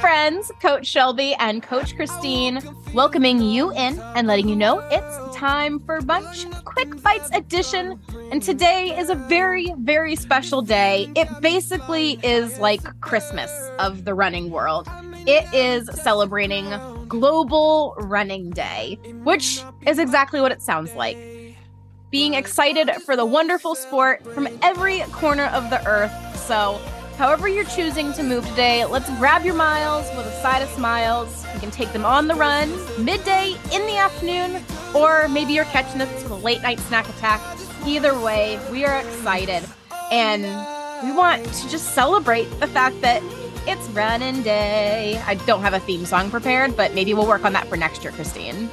friends, Coach Shelby and Coach Christine, welcoming you in and letting you know it's time for Brunch Quick Bites Edition. And today is a very, very special day. It basically is like Christmas of the running world. It is celebrating Global Running Day, which is exactly what it sounds like. Being excited for the wonderful sport from every corner of the earth. So, however you're choosing to move today, let's grab your miles with a side of smiles. You can take them on the run, midday, in the afternoon, or maybe you're catching this with a late night snack attack. Either way, we are excited. And we want to just celebrate the fact that it's running day. I don't have a theme song prepared, but maybe we'll work on that for next year, Christine.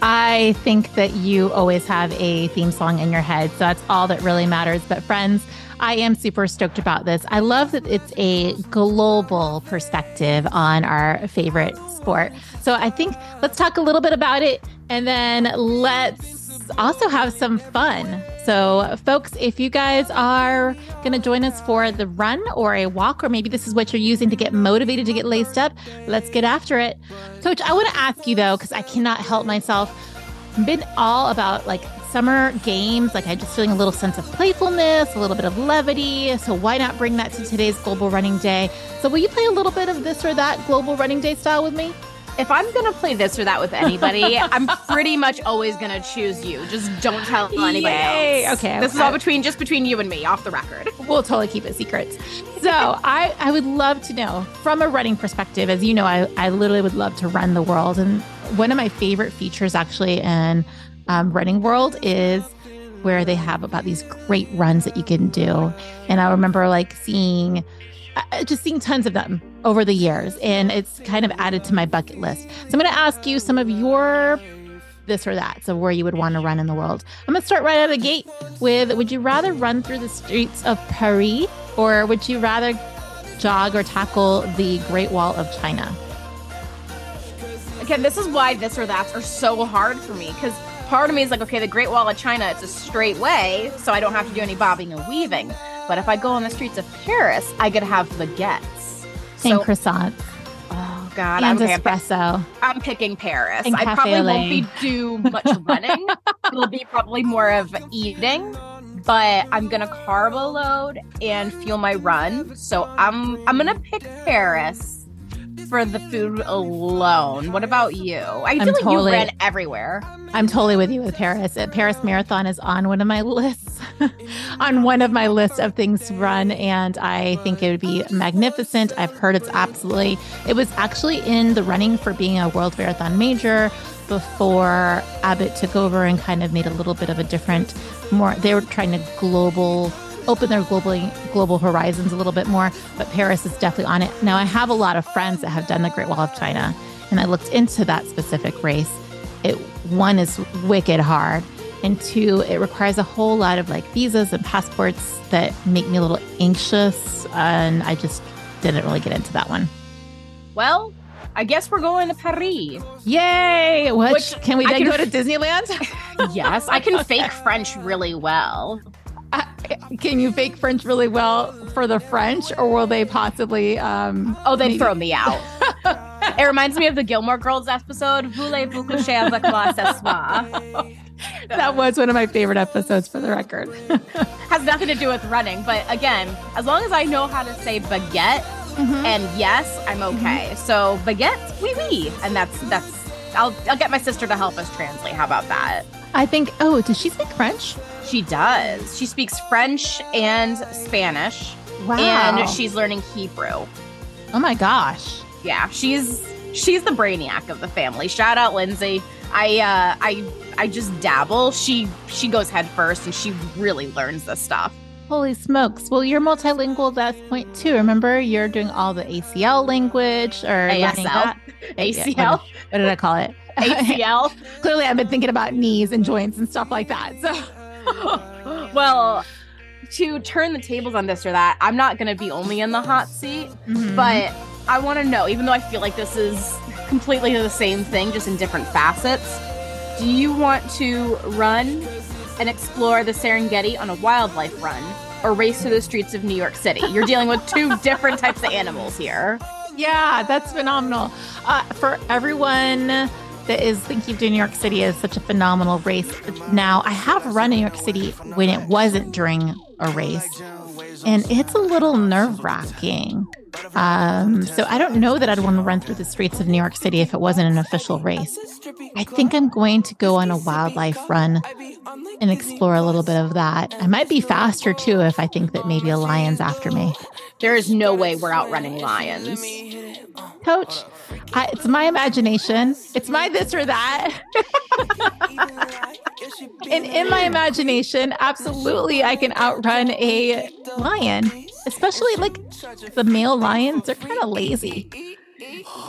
I think that you always have a theme song in your head. So that's all that really matters. But, friends, I am super stoked about this. I love that it's a global perspective on our favorite sport. So I think let's talk a little bit about it and then let's also have some fun. So, folks, if you guys are going to join us for the run or a walk, or maybe this is what you're using to get motivated to get laced up, let's get after it. Coach, I want to ask you though, because I cannot help myself. Been all about like summer games. Like, I'm just feeling a little sense of playfulness, a little bit of levity. So, why not bring that to today's Global Running Day? So, will you play a little bit of this or that Global Running Day style with me? if I'm gonna play this or that with anybody, I'm pretty much always gonna choose you. Just don't tell anybody Yay. else. Okay, This is all between just between you and me, off the record. We'll totally keep it secret. So I, I would love to know from a running perspective, as you know, I, I literally would love to run the world. And one of my favorite features actually in um, running world is where they have about these great runs that you can do. And I remember like seeing uh, just seeing tons of them over the years and it's kind of added to my bucket list. So I'm going to ask you some of your this or that. So where you would want to run in the world. I'm going to start right out of the gate with would you rather run through the streets of Paris or would you rather jog or tackle the Great Wall of China? Again, this is why this or that are so hard for me because part of me is like, okay, the Great Wall of China, it's a straight way, so I don't have to do any bobbing and weaving. But if I go on the streets of Paris, I could have baguettes and croissants. Oh God, and I'm, espresso. I'm picking Paris. And I probably won't be do much running. It'll be probably more of eating, but I'm gonna carb a load and fuel my run. So I'm I'm gonna pick Paris for the food alone. What about you? I feel I'm like totally- you ran everywhere. I'm totally with you with Paris. Uh, Paris Marathon is on one of my lists, on one of my lists of things to run, and I think it would be magnificent. I've heard it's absolutely. It was actually in the running for being a World Marathon major before Abbott took over and kind of made a little bit of a different, more. They were trying to global open their global global horizons a little bit more, but Paris is definitely on it. Now I have a lot of friends that have done the Great Wall of China, and I looked into that specific race. It one is wicked hard, and two, it requires a whole lot of like visas and passports that make me a little anxious, and I just didn't really get into that one. Well, I guess we're going to Paris. Yay! Which, Which can we then can go to Disneyland? Yes, I can fake French really well. Can you fake French really well for the French, or will they possibly? Um, Oh, maybe- throw me out. it reminds me of the Gilmore Girls episode. Voulez-vous coucher avec moi ce soir? that was one of my favorite episodes for the record. Has nothing to do with running, but again, as long as I know how to say baguette and yes, I'm okay. So baguette, oui oui, and that's that's. I'll I'll get my sister to help us translate. How about that? I think. Oh, does she speak French? She does. She speaks French and Spanish, Wow. and she's learning Hebrew. oh my gosh. Yeah, she's she's the brainiac of the family. Shout out Lindsay. I uh I I just dabble. She she goes head first and she really learns this stuff. Holy smokes. Well, you're multilingual at this point too. Remember, you're doing all the ACL language or ASL. that. ACL, What did I call it? ACL. Clearly, I've been thinking about knees and joints and stuff like that. So, well, to turn the tables on this or that, I'm not going to be only in the hot seat, Mhm. but I want to know, even though I feel like this is completely the same thing, just in different facets, do you want to run and explore the Serengeti on a wildlife run or race through the streets of New York City? You're dealing with two different types of animals here. Yeah, that's phenomenal. Uh, for everyone that is thinking of New York City as such a phenomenal race, now I have run New York City when it wasn't during a race, and it's a little nerve wracking. Um, so I don't know that I'd want to run through the streets of New York City if it wasn't an official race. I think I'm going to go on a wildlife run and explore a little bit of that. I might be faster too if I think that maybe a lion's after me. There is no way we're outrunning lions. Coach, I, it's my imagination. It's my this or that. and in my imagination, absolutely, I can outrun a lion, especially like the male lions. They're kind of lazy.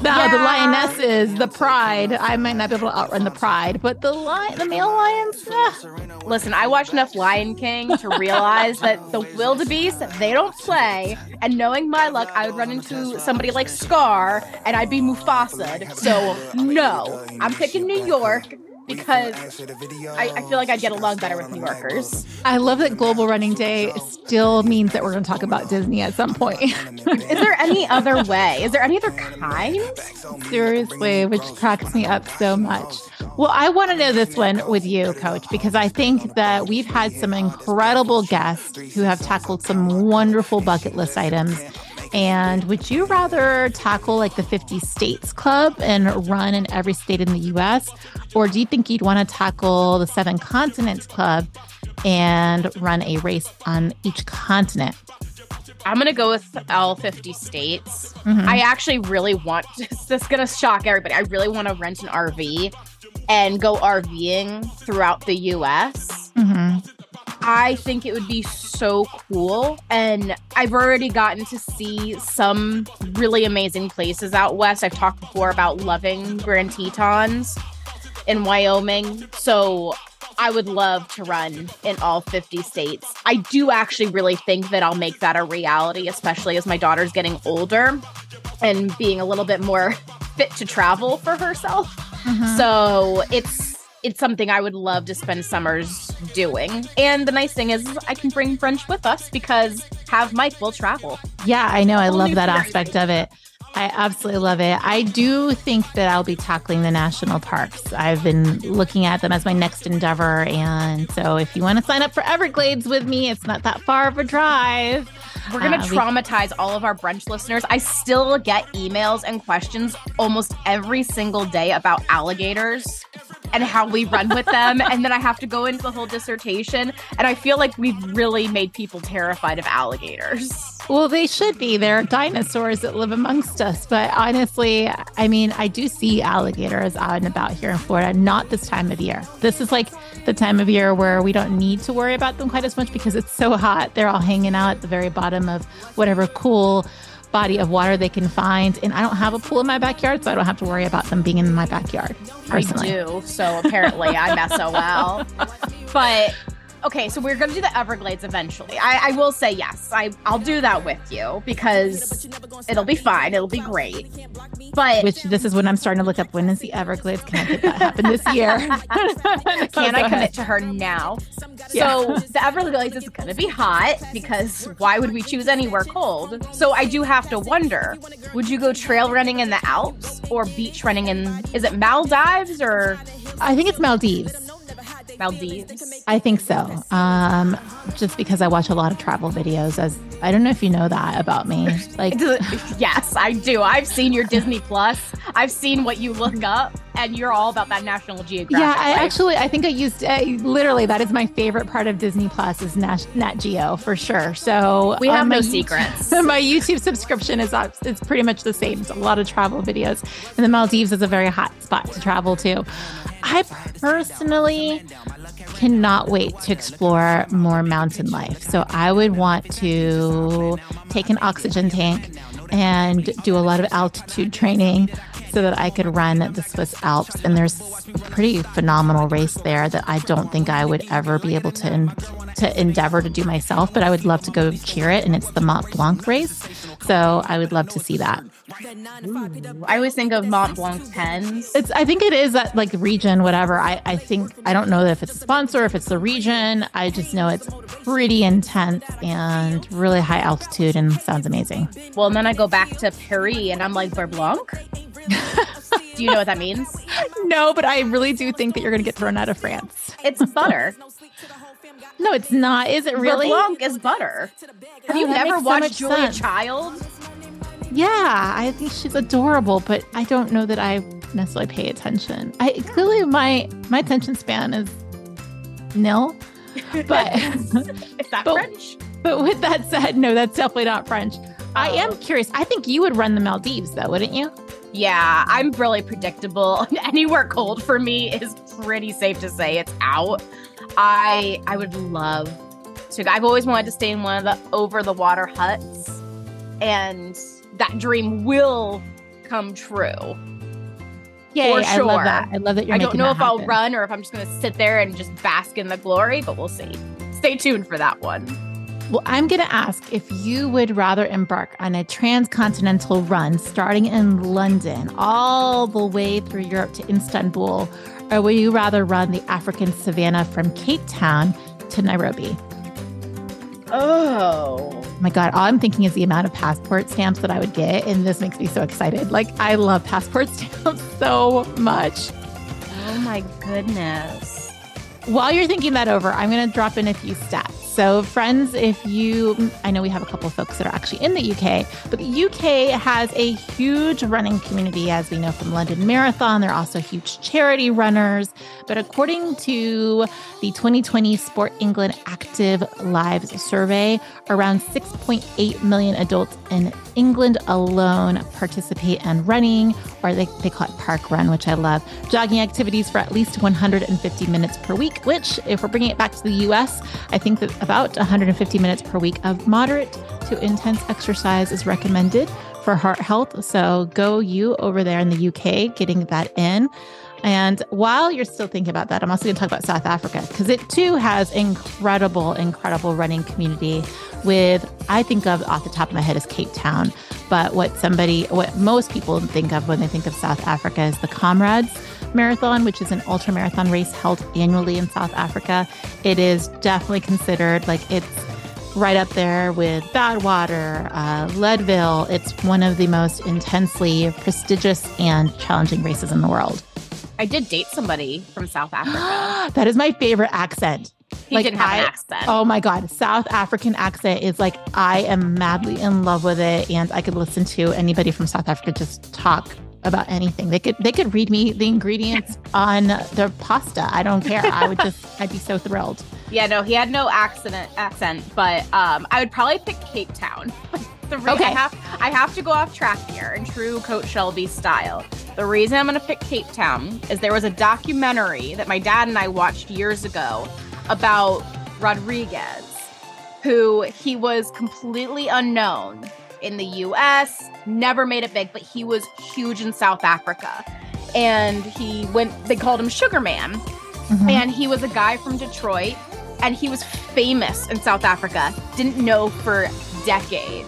Now yeah. the lionesses, the pride. I might not be able to outrun the pride, but the lion, the male lions. Ah. Listen, I watched enough Lion King to realize that the wildebeest they don't play. And knowing my luck, I would run into somebody like Scar, and I'd be Mufasa. So no, I'm picking New York because I, I, feel like I'd get along better with New Yorkers. I love that Global Running Day still means that we're going to talk about Disney at some point. Is there any other way? Is there any other kind? Seriously, which cracks me up so much. Well, I want to know this one with you, Coach, because I think that we've had some incredible guests who have tackled some wonderful bucket list items and would you rather tackle like the 50 states club and run in every state in the US? Or do you think you'd want to tackle the seven continents club and run a race on each continent? I'm gonna go with all 50 states. Mm-hmm. I actually really want this is gonna shock everybody. I really want to rent an RV and go RVing throughout the US. Mm-hmm. I think it would be so cool. And I've already gotten to see some really amazing places out west. I've talked before about loving Grand Tetons in Wyoming. So I would love to run in all 50 states. I do actually really think that I'll make that a reality, especially as my daughter's getting older and being a little bit more fit to travel for herself. Mm-hmm. So it's it's something I would love to spend summers doing. And the nice thing is, I can bring French with us because have Mike will travel. Yeah, I know. I love that aspect of it. I absolutely love it. I do think that I'll be tackling the national parks. I've been looking at them as my next endeavor. And so if you want to sign up for Everglades with me, it's not that far of a drive. We're going to uh, traumatize we- all of our brunch listeners. I still get emails and questions almost every single day about alligators and how we run with them. and then I have to go into the whole dissertation. And I feel like we've really made people terrified of alligators. Well, they should be. They're dinosaurs that live amongst us. But honestly, I mean, I do see alligators out and about here in Florida, not this time of year. This is like the time of year where we don't need to worry about them quite as much because it's so hot. They're all hanging out at the very bottom of whatever cool body of water they can find. And I don't have a pool in my backyard, so I don't have to worry about them being in my backyard. Personally. I do. So apparently I'm SOL. But okay, so we're gonna do the Everglades eventually. I, I will say yes. I I'll do that with you because it'll be fine. It'll be great. But which this is when I'm starting to look up when is the Everglades? Can I get that happen this year? Can I commit to her now? Yeah. So the Everglades is gonna be hot because why would we choose anywhere cold? So I do have to wonder: Would you go trail running in the Alps or beach running in? Is it Maldives or? I think it's Maldives. Maldives? I think so. Um, just because I watch a lot of travel videos. As I don't know if you know that about me. Like, yes, I do. I've seen your Disney Plus. I've seen what you look up, and you're all about that National Geographic. Yeah, I actually, I think I used uh, literally that is my favorite part of Disney Plus is Nat, Nat Geo for sure. So we have no secrets. my YouTube subscription is up. it's pretty much the same. It's a lot of travel videos, and the Maldives is a very hot spot to travel to. I personally cannot wait to explore more mountain life. So I would want to take an oxygen tank and do a lot of altitude training so that I could run the Swiss Alps. And there's a pretty phenomenal race there that I don't think I would ever be able to to endeavor to do myself, but I would love to go cheer it. And it's the Mont Blanc race. So I would love to see that. Ooh, I always think of Mont Blanc pens. It's I think it is that like region, whatever. I, I think I don't know if it's a sponsor, if it's the region. I just know it's pretty intense and really high altitude and sounds amazing. Well, and then I go back to Paris and I'm like, Beurre Blanc? do you know what that means? No, but I really do think that you're going to get thrown out of France. It's butter. no, it's not. Is it really? Blanc is butter. Have Oh, you that never makes so watched much Julia sense. Child? Yeah, I think she's adorable, but I don't know that I necessarily pay attention. I clearly my my attention span is nil. But Is that But- French? but with that said, no, that's definitely not French. I oh. am curious. I think you would run the Maldives though, wouldn't you? Yeah, I'm really predictable. Anywhere cold for me is pretty safe to say it's out. I I would love to. I've always wanted to stay in one of the over the water huts, and that dream will come true. Yeah, For I love that. I love that you're I don't know if I'll run or if I'm just going to sit there and just bask in the glory, but we'll see. Stay tuned for that one. Well, I'm going to ask if you would rather embark on a transcontinental run starting in London all the way through Europe to Istanbul, or would you rather run the African savannah from Cape Town to Nairobi? Oh. Oh my God, all I'm thinking is the amount of passport stamps that I would get. And this makes me so excited. Like, I love passport stamps so much. Oh my goodness. While you're thinking that over, I'm going to drop in a few stats. So, friends, if you, I know we have a couple of folks that are actually in the UK, but the UK has a huge running community, as we know from London Marathon. They're also huge charity runners. But according to the 2020 Sport England Active Lives survey, around 6.8 million adults in England alone participate in running, or they, they call it park run, which I love, jogging activities for at least 150 minutes per week, which, if we're bringing it back to the US, I think that about 150 minutes per week of moderate to intense exercise is recommended for heart health. So go you over there in the UK getting that in. And while you're still thinking about that, I'm also going to talk about South Africa because it too has incredible, incredible running community. With I think of off the top of my head is Cape Town, but what somebody, what most people think of when they think of South Africa is the Comrades Marathon, which is an ultra marathon race held annually in South Africa. It is definitely considered like it's right up there with Badwater, uh, Leadville. It's one of the most intensely prestigious and challenging races in the world. I did date somebody from South Africa. that is my favorite accent. He Like, didn't have I- an accent. Oh my God. South African accent is like, I am madly in love with it. And I could listen to anybody from South Africa just talk about anything. They could, they could read me the ingredients on the pasta. I don't care. I would just, I'd be so thrilled. Yeah, no, he had no accent accent, but um, I would probably pick Cape Town. the re- Okay. I have I have to go off track here in true Coach Shelby style. The reason I'm going to pick Cape Town is there was a documentary that my dad and I watched years ago about Rodriguez, who he was completely unknown in the US, never made it big, but he was huge in South Africa. And he went, they called him Sugar Man Mhm. and he was a guy from Detroit and he was famous in South Africa didn't know for decades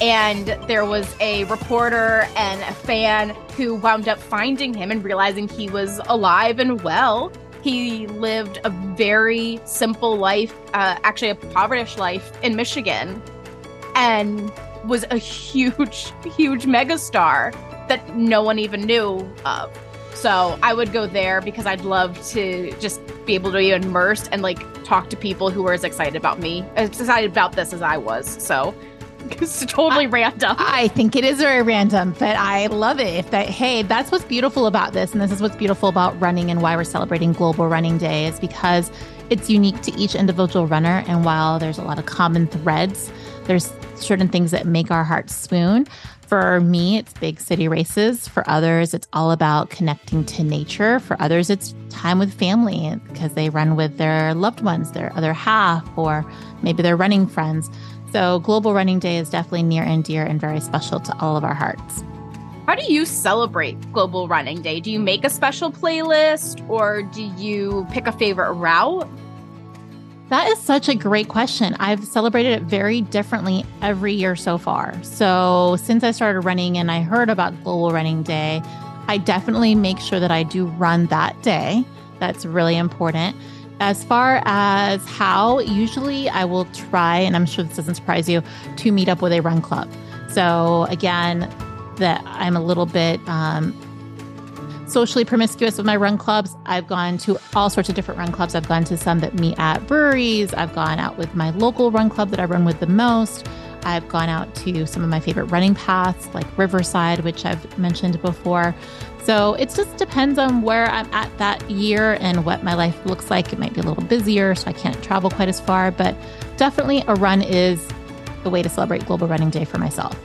and there was a reporter and a fan who wound up finding him and realizing he was alive and well he lived a very simple life uh, actually a impoverished life in michigan and was a huge huge megastar that no one even knew of so I would go there because I'd love to just be able to be immersed and like talk to people who were as excited about me, as excited about this as I was. So it's totally random. I think it is very random, but I love it. If that, hey, that's what's beautiful about this, and this is what's beautiful about running, and why we're celebrating Global Running Day is because it's unique to each individual runner. And while there's a lot of common threads, there's certain things that make our hearts swoon. For me, it's big city races. For others, it's all about connecting to nature. For others, it's time with family because they run with their loved ones, their other half, or maybe their running friends. So, Global Running Day is definitely near and dear and very special to all of our hearts. How do you celebrate Global Running Day? Do you make a special playlist or do you pick a favorite route? That is such a great question. I've celebrated it very differently every year so far. So, since I started running and I heard about Global Running Day, I definitely make sure that I do run that day. That's really important. As far as how, usually I will try, and I'm sure this doesn't surprise you, to meet up with a run club. So, again, that I'm a little bit um, socially promiscuous with my run clubs. I've gone to all sorts of different run clubs. I've gone to some that meet at breweries. I've gone out with my local run club that I run with the most. I've gone out to some of my favorite running paths like Riverside, which I've mentioned before. So it just depends on where I'm at that year and what my life looks like. It might be a little busier, so I can't travel quite as far, but definitely a run is the way to celebrate Global Running Day for myself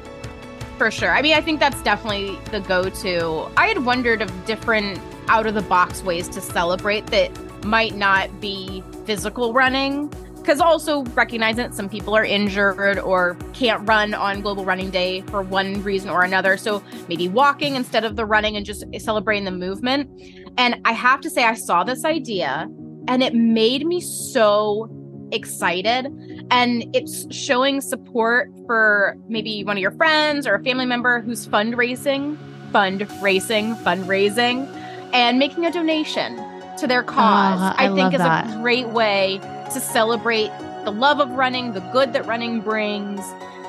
for sure. I mean, I think that's definitely the go to. I had wondered of different out of the box ways to celebrate that might not be physical running. Because also recognizing that some people are injured or can't run on Global Running Day for one reason or another. So maybe walking instead of the running and just celebrating the movement. And I have to say, I saw this idea and it made me so excited and it's showing support for maybe one of your friends or a family member who's fundraising, fundraising, fundraising, and making a donation to their cause. I, I, think is that. a great way to celebrate the love of running, the good that running brings.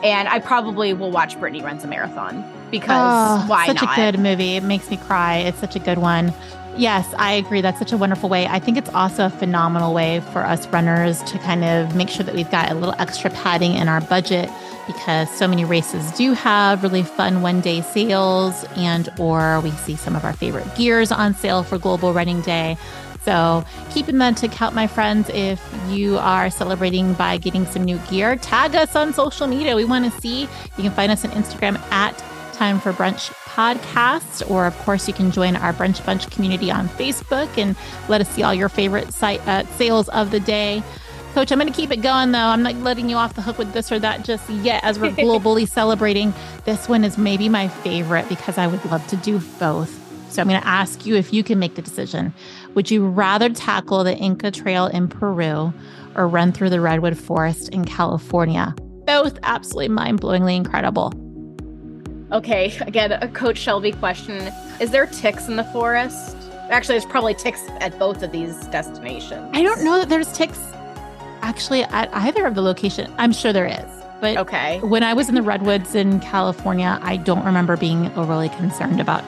And I probably will watch Brittany runs a marathon because oh, why such not? a good movie. It makes me cry. It's such a good one. Yes, I agree. That's such a wonderful way. I think it's also a phenomenal way for us runners to kind of make sure that we've got a little extra padding in our budget because so many races do have really fun one-day sales and or we see some of our favorite gears on sale for Global Running Day. So, keep in that to count, my friends, if you are celebrating by getting some new gear, tag us on social media. We want to see. You can find us on Instagram at Time for Brunch podcast, or of course, you can join our Brunch Bunch community on Facebook and let us see all your favorite site uh, sales of the day. Coach, I'm going to keep it going though. I'm not letting you off the hook with this or that just yet as we're globally celebrating. This one is maybe my favorite because I would love to do both. So I'm going to ask you if you can make the decision. Would you rather tackle the Inca Trail in Peru or run through the Redwood Forest in California? Both absolutely mind blowingly incredible. Okay, again, a Coach Shelby question. Is there ticks in the forest? Actually, there's probably ticks at both of these destinations. I don't know that there's ticks actually at either of the location. I'm sure there is. But Okay. when I was in the redwoods in California, I don't remember being overly concerned about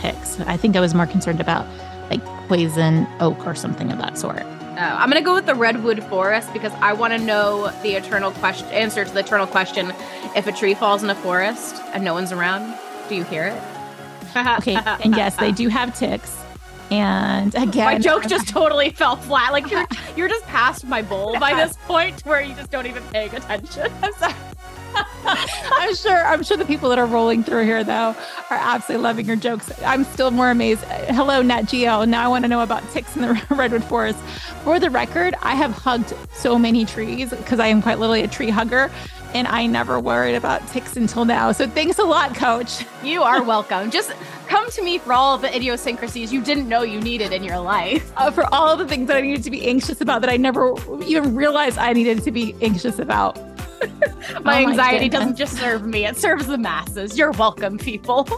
ticks. I think I was more concerned about like poison oak or something of that sort. Oh, I'm gonna go with the redwood forest because I want to know the eternal question answer to the eternal question: If a tree falls in a forest and no one's around, do you hear it? Okay, and yes, they do have ticks. And again, My joke just totally fell flat. Like you're you're just past my bowl by this point where you just don't even paying attention. I'm sorry. I'm sure I'm sure the people that are rolling through here though are absolutely loving your jokes. I'm still more amazed. Hello, Nat Geo. Now I want to know about ticks in the redwood forest. For the record, I have hugged so many trees because I am quite literally a tree hugger, and I never worried about ticks until now. So thanks a lot, Coach. You are welcome. Just come to me for all the idiosyncrasies you didn't know you needed in your life. Uh, for all the things that I needed to be anxious about that I never even realized I needed to be anxious about. My Oh my anxiety goodness. doesn't just serve me, it serves the masses. You're welcome, people.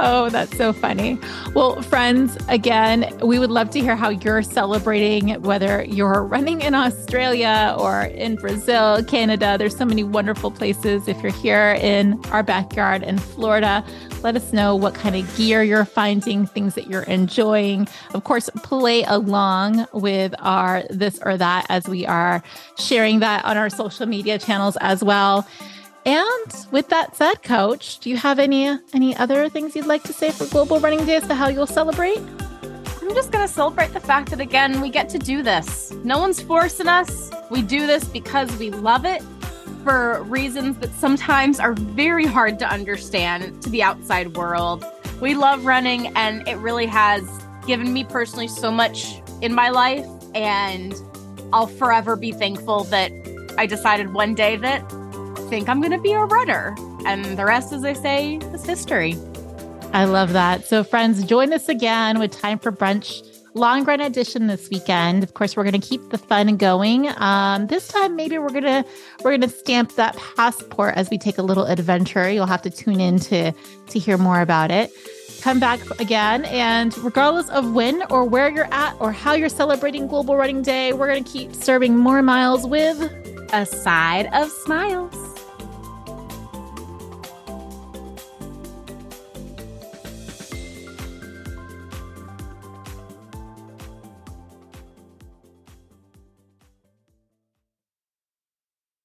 Oh, that's so funny. Well, friends, again, we would love to hear how you're celebrating, whether you're running in Australia or in Brazil, Canada. There's so many wonderful places. If you're here in our backyard in Florida, let us know what kind of gear you're finding, things that you're enjoying. Of course, play along with our this or that as we are sharing that on our social media channels as well. And with that said, Coach, do you have any any other things you'd like to say for Global Running Day as to how you'll celebrate? I'm just going to celebrate the fact that, again, we get to do this. No one's forcing us. We do this because we love it for reasons that sometimes are very hard to understand to the outside world. We love running, and it really has given me personally so much in my life. And I'll forever be thankful that I decided one day that I think I'm going to be a runner. And the rest, as they say, is history. I love that. So, friends, join us again with Time for Brunch long run edition this weekend. Of course, we're going to keep the fun going. Um, this time, maybe we're gonna we're gonna stamp that passport as we take a little adventure. You'll have to tune in to to hear more about it. Come back again, and regardless of when or where you're at or how you're celebrating Global Running Day, we're going to keep serving more miles with a side of smiles.